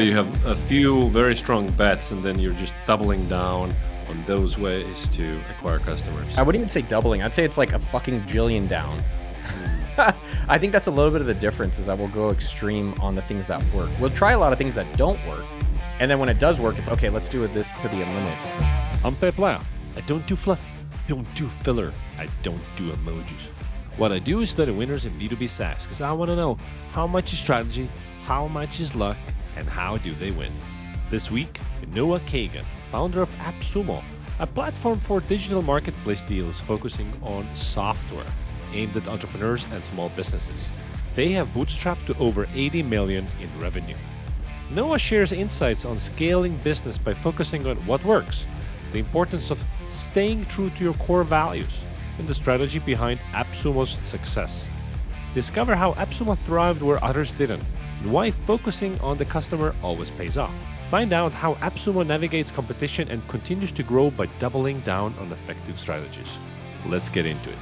You have a few very strong bets, and then you're just doubling down on those ways to acquire customers. I wouldn't even say doubling. I'd say it's like a fucking jillion down. I think that's a little bit of the difference is that we'll go extreme on the things that work. We'll try a lot of things that don't work. And then when it does work, it's okay, let's do this to the limit. I'm Pep Laja. I don't do fluff. I don't do filler. I don't do emojis. What I do is study winners in B2B SaaS because I want to know how much is strategy, how much is luck, and how do they win. This week, Noah Kagan, founder of AppSumo, a platform for digital marketplace deals focusing on software aimed at entrepreneurs and small businesses. They have bootstrapped to over 80 million in revenue. Noah shares insights on scaling business by focusing on what works, the importance of staying true to your core values, and the strategy behind AppSumo's success. Discover how AppSumo thrived where others didn't, and why focusing on the customer always pays off. Find out how AppSumo navigates competition and continues to grow by doubling down on effective strategies. Let's get into it.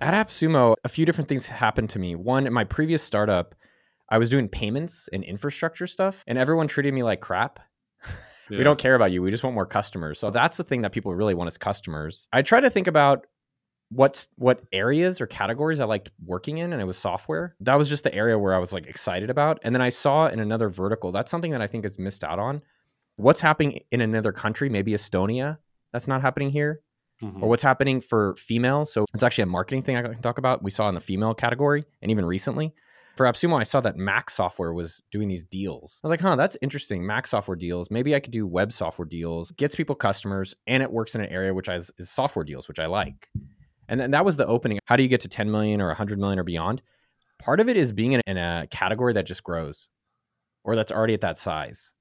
At AppSumo, a few different things happened to me. One, in my previous startup, I was doing payments and infrastructure stuff, and everyone treated me like crap. Yeah. we don't care about you. We just want more customers. So that's the thing that people really want as customers. I try to think about what's what areas or categories I liked working in, and it was software. That was just the area where I was like excited about. And then I saw in another vertical, that's something that I think is missed out on. What's happening in another country, maybe Estonia, that's not happening here. Mm-hmm. Or what's happening for females. So it's actually a marketing thing I can talk about. We saw in the female category, and even recently. For AppSumo, I saw that Mac software was doing these deals. I was like, huh, that's interesting. Mac software deals. Maybe I could do web software deals, gets people customers, and it works in an area which is, is software deals, which I like. And then that was the opening. How do you get to 10 million or 100 million or beyond? Part of it is being in, in a category that just grows or that's already at that size.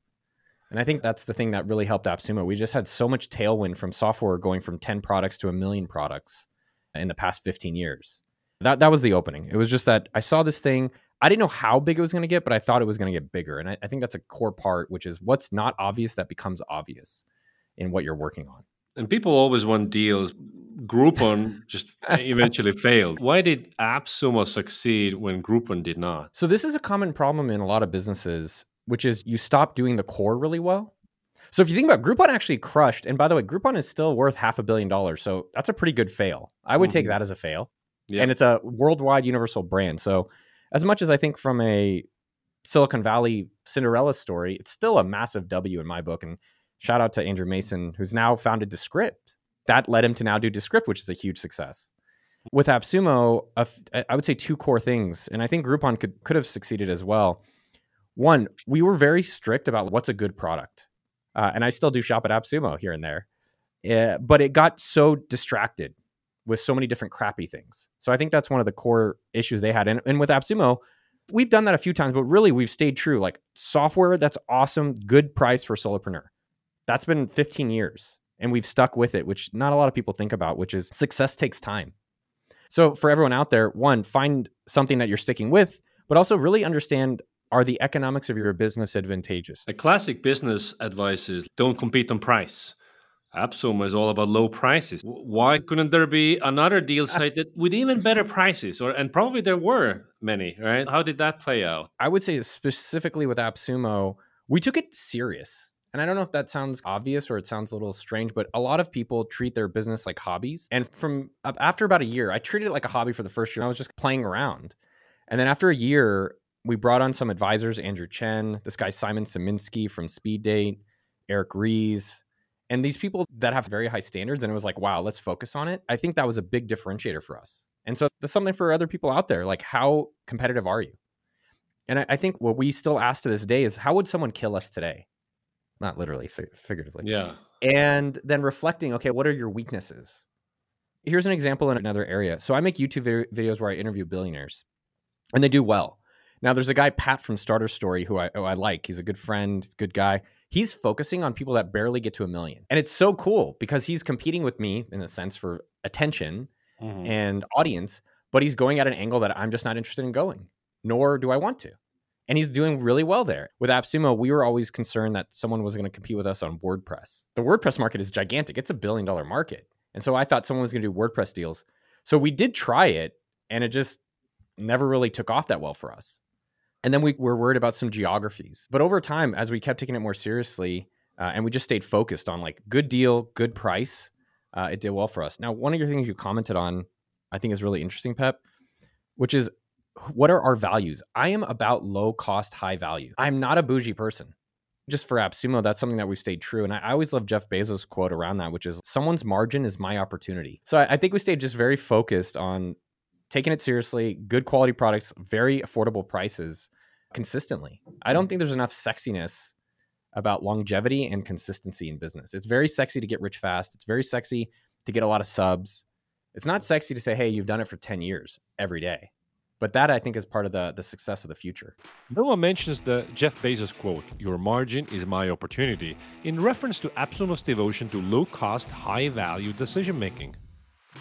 And I think that's the thing that really helped AppSumo. We just had so much tailwind from software going from 10 products to a million products in the past 15 years. That that was the opening. It was just that I saw this thing. I didn't know how big it was going to get, but I thought it was going to get bigger. And I, I think that's a core part, which is what's not obvious that becomes obvious in what you're working on. And people always want deals. Groupon just eventually failed. Why did AppSumo succeed when Groupon did not? So this is a common problem in a lot of businesses, which is you stop doing the core really well. So if you think about Groupon actually crushed, and by the way, Groupon is still worth half a billion dollars. So that's a pretty good fail. I would mm-hmm. take that as a fail. Yep. And it's a worldwide universal brand. So as much as I think from a Silicon Valley Cinderella story, it's still a massive W in my book. And shout out to Andrew Mason, who's now founded Descript. That led him to now do Descript, which is a huge success. With AppSumo, I would say two core things, and I think Groupon could could have succeeded as well. One, we were very strict about what's a good product, uh, and I still do shop at AppSumo here and there, uh, but it got so distracted with so many different crappy things. So I think that's one of the core issues they had. And, and with AppSumo, we've done that a few times, but really we've stayed true. Like software that's awesome, good price for solopreneur. That's been 15 years and we've stuck with it, which not a lot of people think about, which is success takes time. So for everyone out there, one, find something that you're sticking with, but also really understand are the economics of your business advantageous? A classic business advice is don't compete on price. AppSumo is all about low prices. Why couldn't there be another deal ah. site that with even better prices? Or and probably there were many, right? How did that play out? I would say specifically with AppSumo, we took it serious. And I don't know if that sounds obvious or it sounds a little strange, but a lot of people treat their business like hobbies. And from uh, after about a year, I treated it like a hobby for the first year. I was just playing around. And then after a year, we brought on some advisors, Andrew Chen, this guy Simon Saminsky from Speed Date, Eric Ries, and these people that have very high standards and it was like wow let's focus on it i think that was a big differentiator for us and so that's something for other people out there like how competitive are you and i, I think what we still ask to this day is how would someone kill us today not literally figuratively. Yeah. And then reflecting okay what are your weaknesses? Here's an example in another area. So i make youtube videos where i interview billionaires and they do well. Now there's a guy pat from starter story who i, who I like. He's a good friend good guy. He's focusing on people that barely get to a million. And it's so cool because he's competing with me in a sense for attention mm-hmm. and audience, but he's going at an angle that I'm just not interested in going, nor do I want to. And he's doing really well there. With AppSumo, we were always concerned that someone was going to compete with us on WordPress. The WordPress market is gigantic. It's a billion dollar market. And so I thought someone was going to do WordPress deals. So we did try it and it just never really took off that well for us And then we were worried about some geographies. But over time, as we kept taking it more seriously, uh, and we just stayed focused on like good deal, good price, uh, it did well for us. Now, one of your things you commented on, I think is really interesting, Pep, which is what are our values? I am about low cost, high value. I'm not a bougie person. Just for AppSumo, that's something that we've stayed true. And I, always love Jeff Bezos' quote around that, which is someone's margin is my opportunity. So I, I think we stayed just very focused on taking it seriously, good quality products, very affordable prices consistently. I don't think there's enough sexiness about longevity and consistency in business. It's very sexy to get rich fast. It's very sexy to get a lot of subs. It's not sexy to say, hey, you've done it for 10 years every day. But that I think is part of the, the success of the future. Noah mentions the Jeff Bezos quote, Your margin is my opportunity, in reference to AppSumo's devotion to low cost, high value decision making.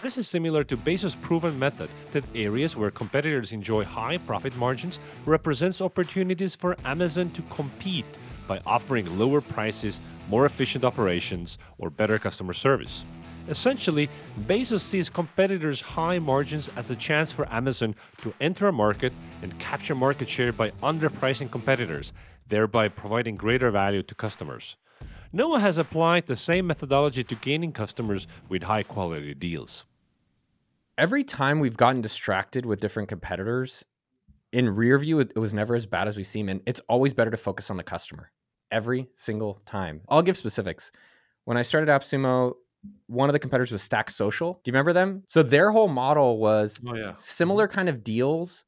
This is similar to Bezos' proven method that areas where competitors enjoy high profit margins represents opportunities for Amazon to compete by offering lower prices, more efficient operations, or better customer service. Essentially, Bezos sees competitors' high margins as a chance for Amazon to enter a market and capture market share by underpricing competitors, thereby providing greater value to customers. Noah has applied the same methodology to gaining customers with high quality deals. Every time we've gotten distracted with different competitors, in rear view, it was never as bad as we seem. And it's always better to focus on the customer every single time. I'll give specifics. When I started AppSumo, one of the competitors was Stack Social. Do you remember them? So their whole model was oh, yeah. similar mm-hmm. kind of deals,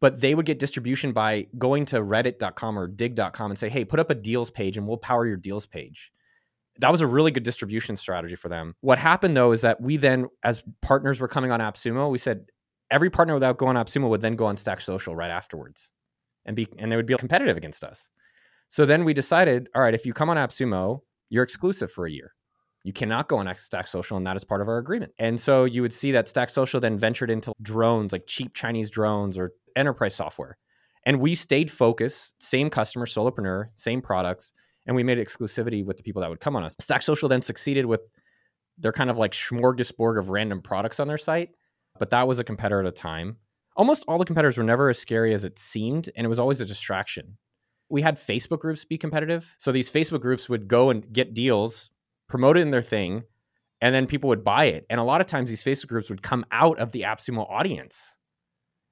but they would get distribution by going to reddit.com or digg.com and say, hey, put up a deals page and we'll power your deals page. That was a really good distribution strategy for them. What happened though is that we then, as partners were coming on AppSumo, we said every partner without going on AppSumo would then go on Stack Social right afterwards and be and they would be competitive against us. So then we decided, all right, if you come on AppSumo, you're exclusive for a year. You cannot go on Stack Social, and that is part of our agreement. And so you would see that Stack Social then ventured into drones, like cheap Chinese drones or enterprise software. And we stayed focused, same customer, solopreneur, same products, and we made exclusivity with the people that would come on us. Stack Social then succeeded with their kind of like smorgasbord of random products on their site, but that was a competitor at a time. Almost all the competitors were never as scary as it seemed, and it was always a distraction. We had Facebook groups be competitive. So these Facebook groups would go and get deals promote it in their thing, and then people would buy it. And a lot of times these Facebook groups would come out of the AppSumo audience.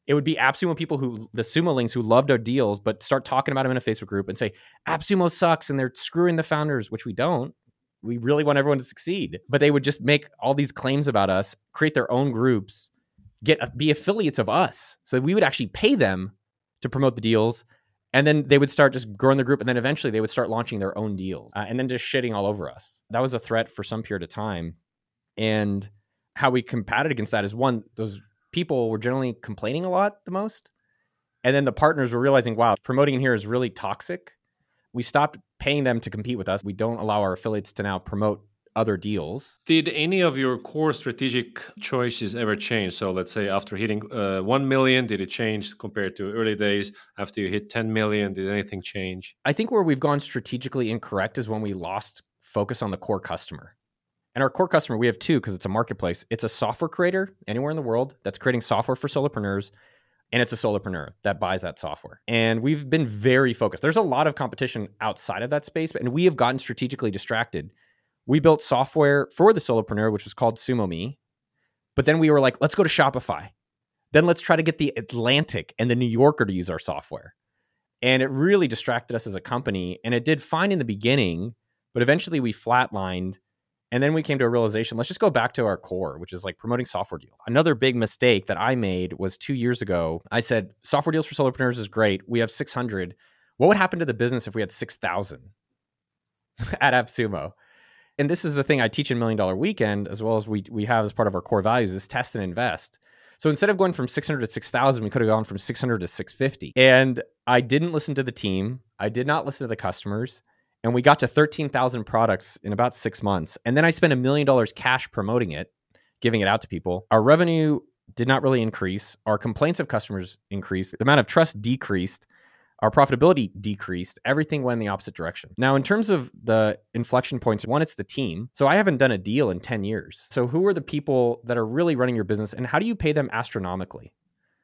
It would be AppSumo people who, the Sumo links who loved our deals, but start talking about them in a Facebook group and say, AppSumo sucks and they're screwing the founders, which we don't. We really want everyone to succeed. But they would just make all these claims about us, create their own groups, get be affiliates of us. So we would actually pay them to promote the deals and then they would start just growing the group and then eventually they would start launching their own deals uh, and then just shitting all over us. That was a threat for some period of time. And how we combated against that is one those people were generally complaining a lot the most. And then the partners were realizing wow promoting in here is really toxic. We stopped paying them to compete with us. We don't allow our affiliates to now promote other deals. Did any of your core strategic choices ever change? So let's say after hitting uh, 1 million, did it change compared to early days? After you hit 10 million, did anything change? I think where we've gone strategically incorrect is when we lost focus on the core customer. And our core customer, we have two because it's a marketplace. It's a software creator anywhere in the world that's creating software for solopreneurs and it's a solopreneur that buys that software. And we've been very focused. There's a lot of competition outside of that space, and we have gotten strategically distracted we built software for the solopreneur, which was called SumoMe. But then we were like, let's go to Shopify. Then let's try to get the Atlantic and the New Yorker to use our software. And it really distracted us as a company. And it did fine in the beginning, but eventually we flatlined. And then we came to a realization let's just go back to our core, which is like promoting software deals. Another big mistake that I made was two years ago. I said, software deals for solopreneurs is great. We have 600. What would happen to the business if we had 6,000 at AppSumo? And this is the thing I teach in Million Dollar Weekend, as well as we we have as part of our core values, is test and invest. So instead of going from 600 to 6,000, we could have gone from 600 to 650. And I didn't listen to the team. I did not listen to the customers. And we got to 13,000 products in about six months. And then I spent a million dollars cash promoting it, giving it out to people. Our revenue did not really increase. Our complaints of customers increased. The amount of trust decreased our profitability decreased. Everything went in the opposite direction. Now, in terms of the inflection points, one, it's the team. So I haven't done a deal in 10 years. So who are the people that are really running your business and how do you pay them astronomically?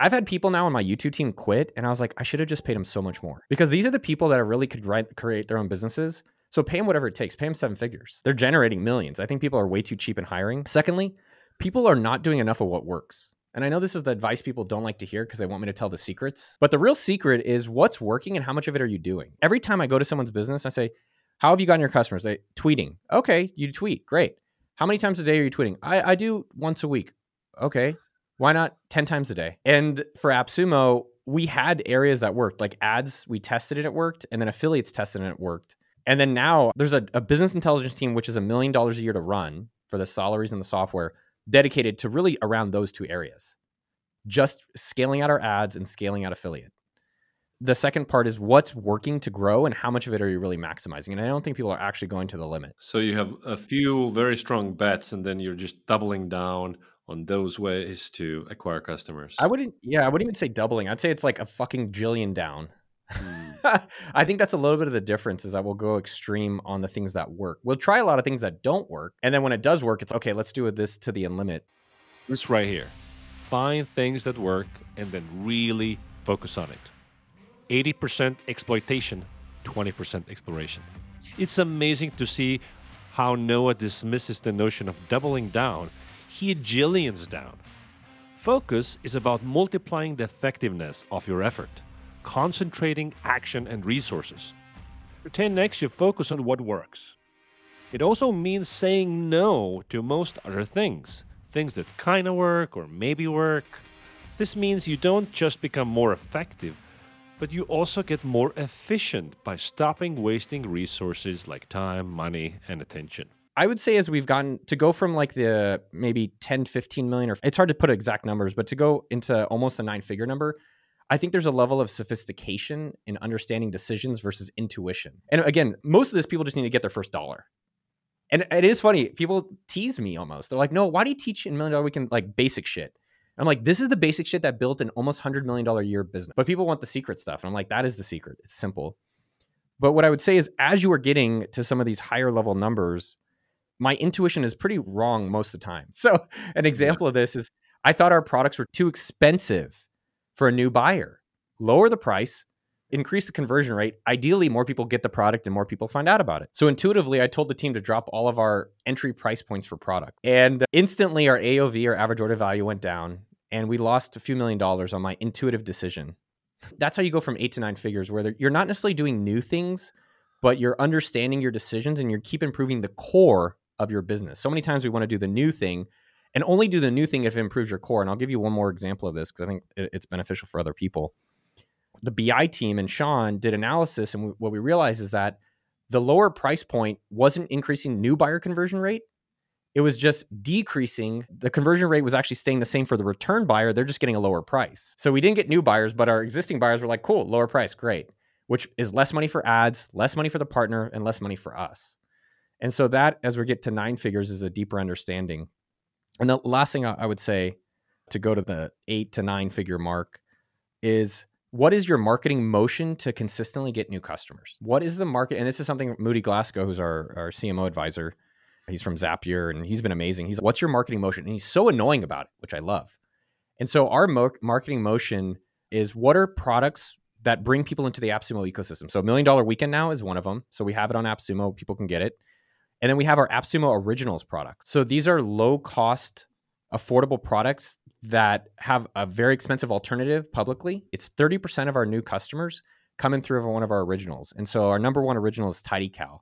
I've had people now on my YouTube team quit, and I was like, I should have just paid them so much more because these are the people that are really could create their own businesses. So pay them whatever it takes. Pay them seven figures. They're generating millions. I think people are way too cheap in hiring. Secondly, people are not doing enough of what works. And I know this is the advice people don't like to hear because they want me to tell the secrets. But the real secret is what's working and how much of it are you doing? Every time I go to someone's business, I say, How have you gotten your customers? They tweeting. Okay, you tweet. Great. How many times a day are you tweeting? I, I do once a week. Okay. Why not 10 times a day? And for AppSumo, we had areas that worked, like ads, we tested it, it worked, and then affiliates tested it, it worked. And then now there's a, a business intelligence team, which is a million dollars a year to run for the salaries and the software, dedicated to really around those two areas, just scaling out our ads and scaling out affiliate. The second part is what's working to grow and how much of it are you really maximizing? And I don't think people are actually going to the limit. So you have a few very strong bets, and then you're just doubling down on those ways to acquire customers. I wouldn't, yeah, I wouldn't even say doubling. I'd say it's like a fucking jillion down. Mm. I think that's a little bit of the difference is that we'll go extreme on the things that work. We'll try a lot of things that don't work. And then when it does work, it's okay, let's do this to the limit. This right here. Find things that work and then really focus on it. 80% exploitation, 20% exploration. It's amazing to see how Noah dismisses the notion of doubling down he jillions down. Focus is about multiplying the effectiveness of your effort, concentrating action and resources. For 10x, you focus on what works. It also means saying no to most other things, things that kind of work or maybe work. This means you don't just become more effective, but you also get more efficient by stopping wasting resources like time, money, and attention. I would say as we've gotten to go from like the maybe 10, 15 million, or it's hard to put exact numbers, but to go into almost a nine figure number, I think there's a level of sophistication in understanding decisions versus intuition. And again, most of this people just need to get their first dollar. And it is funny, people tease me almost. They're like, no, why do you teach in million dollar weekend like basic shit? I'm like, this is the basic shit that built an almost hundred million dollar year business. But people want the secret stuff. And I'm like, that is the secret. It's simple. But what I would say is as you are getting to some of these higher level numbers, my intuition is pretty wrong most of the time. So, an example yeah. of this is I thought our products were too expensive for a new buyer. Lower the price, increase the conversion rate. Ideally, more people get the product and more people find out about it. So, intuitively, I told the team to drop all of our entry price points for product. And instantly, our AOV, our average order value, went down. And we lost a few million dollars on my intuitive decision. That's how you go from eight to nine figures, where you're not necessarily doing new things, but you're understanding your decisions and you keep improving the core of your business. So many times we want to do the new thing and only do the new thing if it improves your core. And I'll give you one more example of this because I think it's beneficial for other people. The BI team and Sean did analysis, and what we realized is that the lower price point wasn't increasing new buyer conversion rate. It was just decreasing. The conversion rate was actually staying the same for the return buyer. They're just getting a lower price. So we didn't get new buyers, but our existing buyers were like, cool, lower price, great, which is less money for ads, less money for the partner, and less money for us. And so that, as we get to nine figures, is a deeper understanding. And the last thing I would say to go to the eight to nine figure mark is what is your marketing motion to consistently get new customers? What is the market? And this is something Moody Glasgow, who's our, our CMO advisor, he's from Zapier and he's been amazing. He's what's your marketing motion? And he's so annoying about it, which I love. And so our mo- marketing motion is what are products that bring people into the AppSumo ecosystem? So Million Dollar Weekend now is one of them. So we have it on AppSumo, people can get it. And then we have our AppSumo Originals products. So these are low cost, affordable products that have a very expensive alternative publicly. It's 30% of our new customers coming through one of our originals. And so our number one original is TidyCal,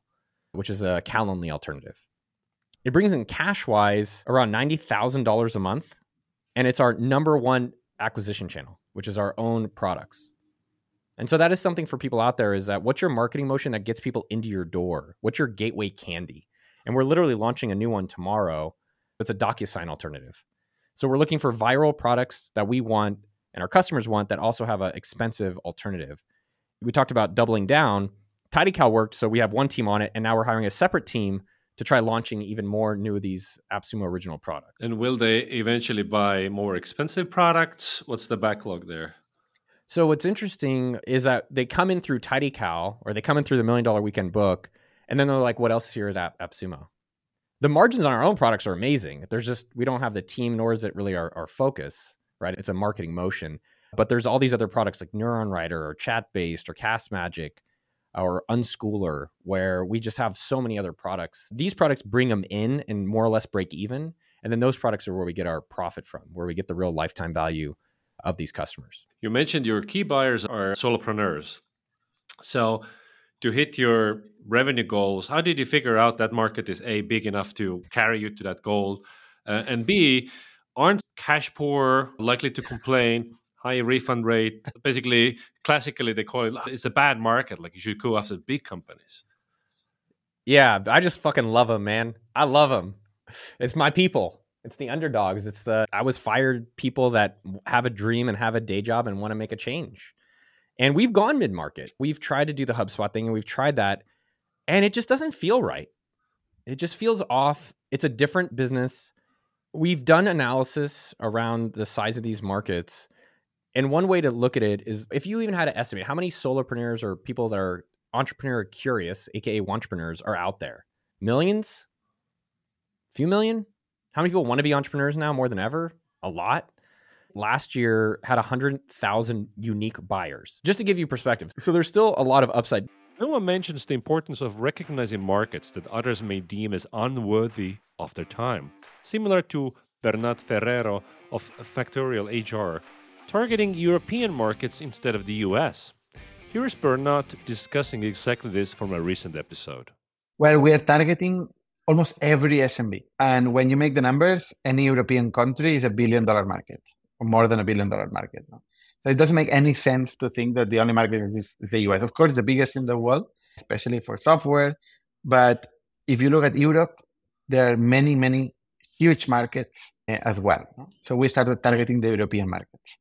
which is a Calendly alternative. It brings in cash wise around $90,000 a month. And it's our number one acquisition channel, which is our own products. And so that is something for people out there is that what's your marketing motion that gets people into your door? What's your gateway candy? And we're literally launching a new one tomorrow. It's a DocuSign alternative. So we're looking for viral products that we want and our customers want that also have an expensive alternative. We talked about doubling down. TidyCal worked, so we have one team on it, and now we're hiring a separate team to try launching even more new of these AppSumo original products. And will they eventually buy more expensive products? What's the backlog there? So what's interesting is that they come in through TidyCal or they come in through the Million Dollar Weekend book, and then they're like, "What else is here at App- AppSumo?" The margins on our own products are amazing. There's just we don't have the team, nor is it really our, our focus. right? It's a marketing motion. But there's all these other products like NeuronWriter or Chat Based or Castmagic or Unschooler, where we just have so many other products. These products bring them in and more or less break even. And then those products are where we get our profit from, where we get the real lifetime value of these customers. You mentioned your key buyers are solopreneurs. So to hit your revenue goals, how did you figure out that market is A, big enough to carry you to that goal? Uh, and B, aren't cash poor likely to complain? High refund rate. Basically, classically, they call it it's a bad market. Like you should go after big companies. Yeah, I just fucking love them, man. I love them. It's my people. It's the underdogs. It's the I was fired people that have a dream and have a day job and want to make a change. And we've gone mid market. We've tried to do the HubSpot thing and we've tried that. And it just doesn't feel right. It just feels off. It's a different business. We've done analysis around the size of these markets. And one way to look at it is if you even had to estimate how many solopreneurs or people that are entrepreneur curious, aka entrepreneurs, are out there. Millions? A Few million? How many people want to be entrepreneurs now more than ever? A lot. Last year had 100,000 unique buyers. Just to give you perspective. So there's still a lot of upside. Noah mentions the importance of recognizing markets that others may deem as unworthy of their time. Similar to Bernat Farrero of Factorial HR, targeting European markets instead of the US. Here is Bernat discussing exactly this from a recent episode. Well, we are targeting almost every SMB. And when you make the numbers, any European country is a billion dollar market or more than a billion dollar market. No? So it doesn't make any sense to think that the only market is, the US. Of course, the biggest in the world, especially for software. But if you look at Europe, there are many, many huge markets uh, as well. So we started targeting the European markets.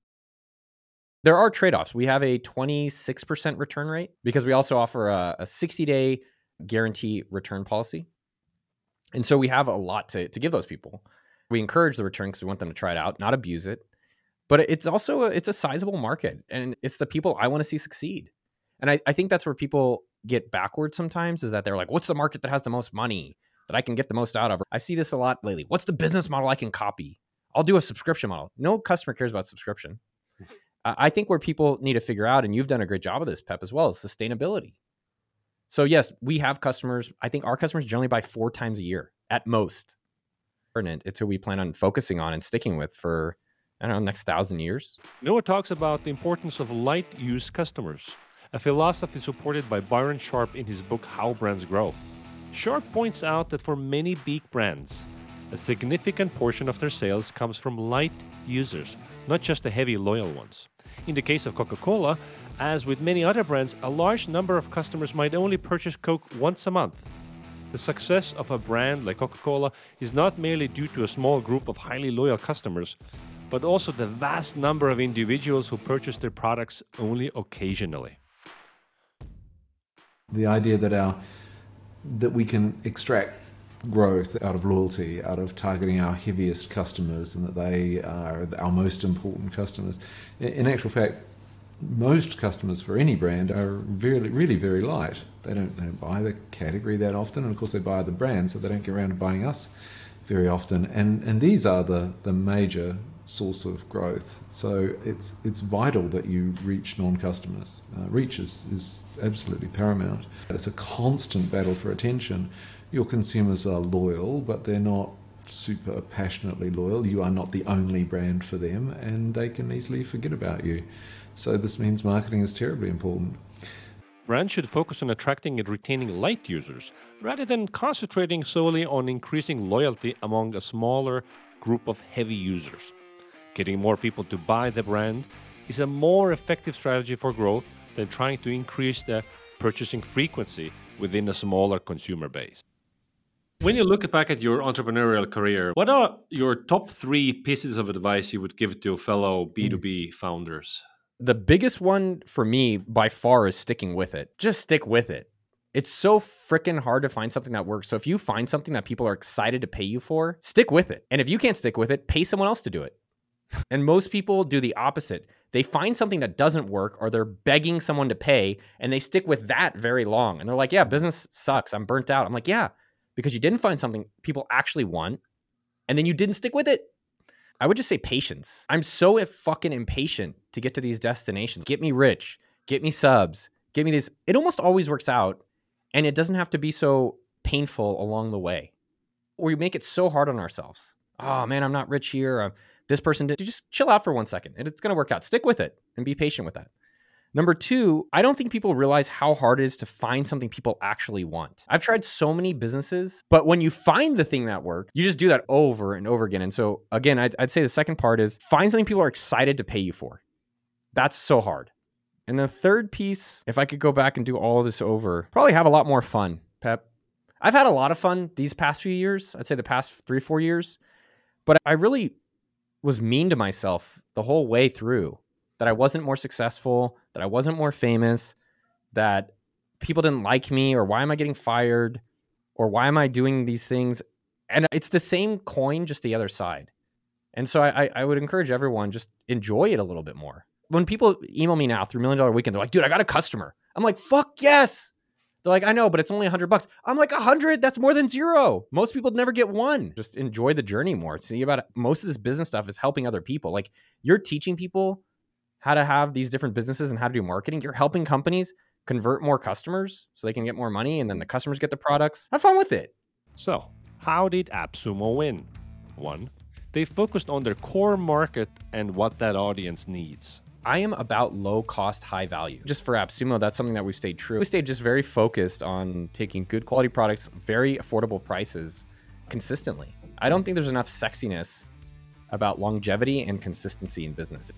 There are trade offs. We have a 26% return rate because we also offer a, a 60 day guarantee return policy. And so we have a lot to, to give those people. We encourage the return because we want them to try it out, not abuse it. But it's also a, it's a sizable market, and it's the people I want to see succeed. And I, I think that's where people get backwards sometimes is that they're like, what's the market that has the most money that I can get the most out of? I see this a lot lately. What's the business model I can copy? I'll do a subscription model. No customer cares about subscription. I think where people need to figure out, and you've done a great job of this, Pep, as well, is sustainability. So yes, we have customers. I think our customers generally buy four times a year at most. It's who we plan on focusing on and sticking with for I don't know next thousand years. Noah talks about the importance of light use customers, a philosophy supported by Byron Sharp in his book How Brands Grow. Sharp points out that for many big brands, a significant portion of their sales comes from light users, not just the heavy loyal ones. In the case of Coca Cola, as with many other brands, a large number of customers might only purchase Coke once a month. The success of a brand like Coca Cola is not merely due to a small group of highly loyal customers, but also the vast number of individuals who purchase their products only occasionally. The idea that our that we can extract growth out of loyalty, out of targeting our heaviest customers, and that they are our most important customers. In actual fact, most customers for any brand are really, really very light. They don't, they don't buy the category that often, and of course they buy the brand, so they don't get around to buying us very often. And and these are the the major source of growth. So it's it's vital that you reach non-customers. Uh, reach is, is absolutely paramount. It's a constant battle for attention. Your consumers are loyal, but they're not super passionately loyal. You are not the only brand for them, and they can easily forget about you. So this means marketing is terribly important. Brands should focus on attracting and retaining light users rather than concentrating solely on increasing loyalty among a smaller group of heavy users. Getting more people to buy the brand is a more effective strategy for growth than trying to increase the purchasing frequency within a smaller consumer base. When you look back at your entrepreneurial career, what are your top three pieces of advice you would give to fellow B2B founders? the biggest one for me by far is sticking with it. Just stick with it. It's so freaking hard to find something that works. So if you find something that people are excited to pay you for, stick with it. And if you can't stick with it, pay someone else to do it. And most people do the opposite. They find something that doesn't work or they're begging someone to pay and they stick with that very long. And they're like, yeah, business sucks. I'm burnt out. I'm like, yeah, because you didn't find something people actually want and then you didn't stick with it. I would just say patience. I'm so fucking impatient to get to these destinations. Get me rich, get me subs, get me this. It almost always works out, and it doesn't have to be so painful along the way. Or we make it so hard on ourselves. Oh man, I'm not rich here. Uh, this person did. Just chill out for one second, and it's going to work out. Stick with it and be patient with that. Number two, I don't think people realize how hard it is to find something people actually want. I've tried so many businesses, but when you find the thing that works, you just do that over and over again. And so, again, I'd, I'd say the second part is find something people are excited to pay you for. That's so hard. And the third piece, if I could go back and do all this over, probably have a lot more fun, Pep. I've had a lot of fun these past few years. I'd say the past three, four years. But I really was mean to myself the whole way through that I wasn't more successful, that I wasn't more famous, that people didn't like me, or why am I getting fired, or why am I doing these things? And it's the same coin, just the other side. And so I, I would encourage everyone just enjoy it a little bit more. When people email me now through Million Dollar Weekend, they're like, dude, I got a customer. I'm like, fuck yes. They're like, I know, but it's only a hundred bucks. I'm like, a hundred? That's more than zero. Most people never get one. Just enjoy the journey more. See about it. Most of this business stuff is helping other people. Like you're teaching people how to have these different businesses and how to do marketing. You're helping companies convert more customers so they can get more money and then the customers get the products. Have fun with it. So, how did AppSumo win? One, they focused on their core market and what that audience needs. I am about low cost, high value. Just for AppSumo, that's something that we've stayed true. We stayed just very focused on taking good quality products, very affordable prices consistently. I don't think there's enough sexiness about longevity and consistency in business.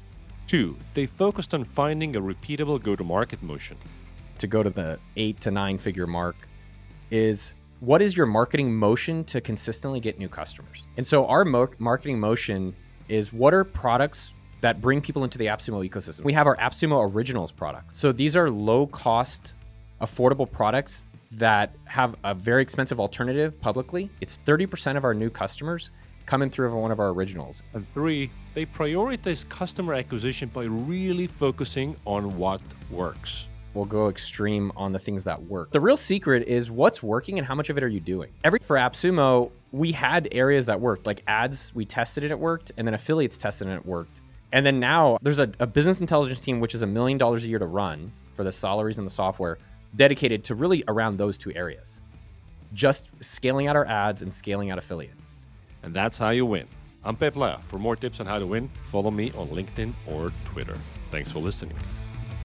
Two, they focused on finding a repeatable go to market motion. To go to the eight to nine figure mark is what is your marketing motion to consistently get new customers? And so our mo- marketing motion is what are products that bring people into the AppSumo ecosystem? We have our AppSumo Originals product. So these are low cost, affordable products that have a very expensive alternative publicly. It's 30% of our new customers coming through one of our originals. And three, they prioritize customer acquisition by really focusing on what works. We'll go extreme on the things that work. The real secret is what's working and how much of it are you doing. Every for AppSumo, we had areas that worked, like ads, we tested it, it worked, and then affiliates tested it, it worked. And then now there's a, a business intelligence team, which is a million dollars a year to run for the salaries and the software, dedicated to really around those two areas. Just scaling out our ads and scaling out affiliate. And that's how you win. I'm Pep Laja. For more tips on how to win, follow me on LinkedIn or Twitter. Thanks for listening.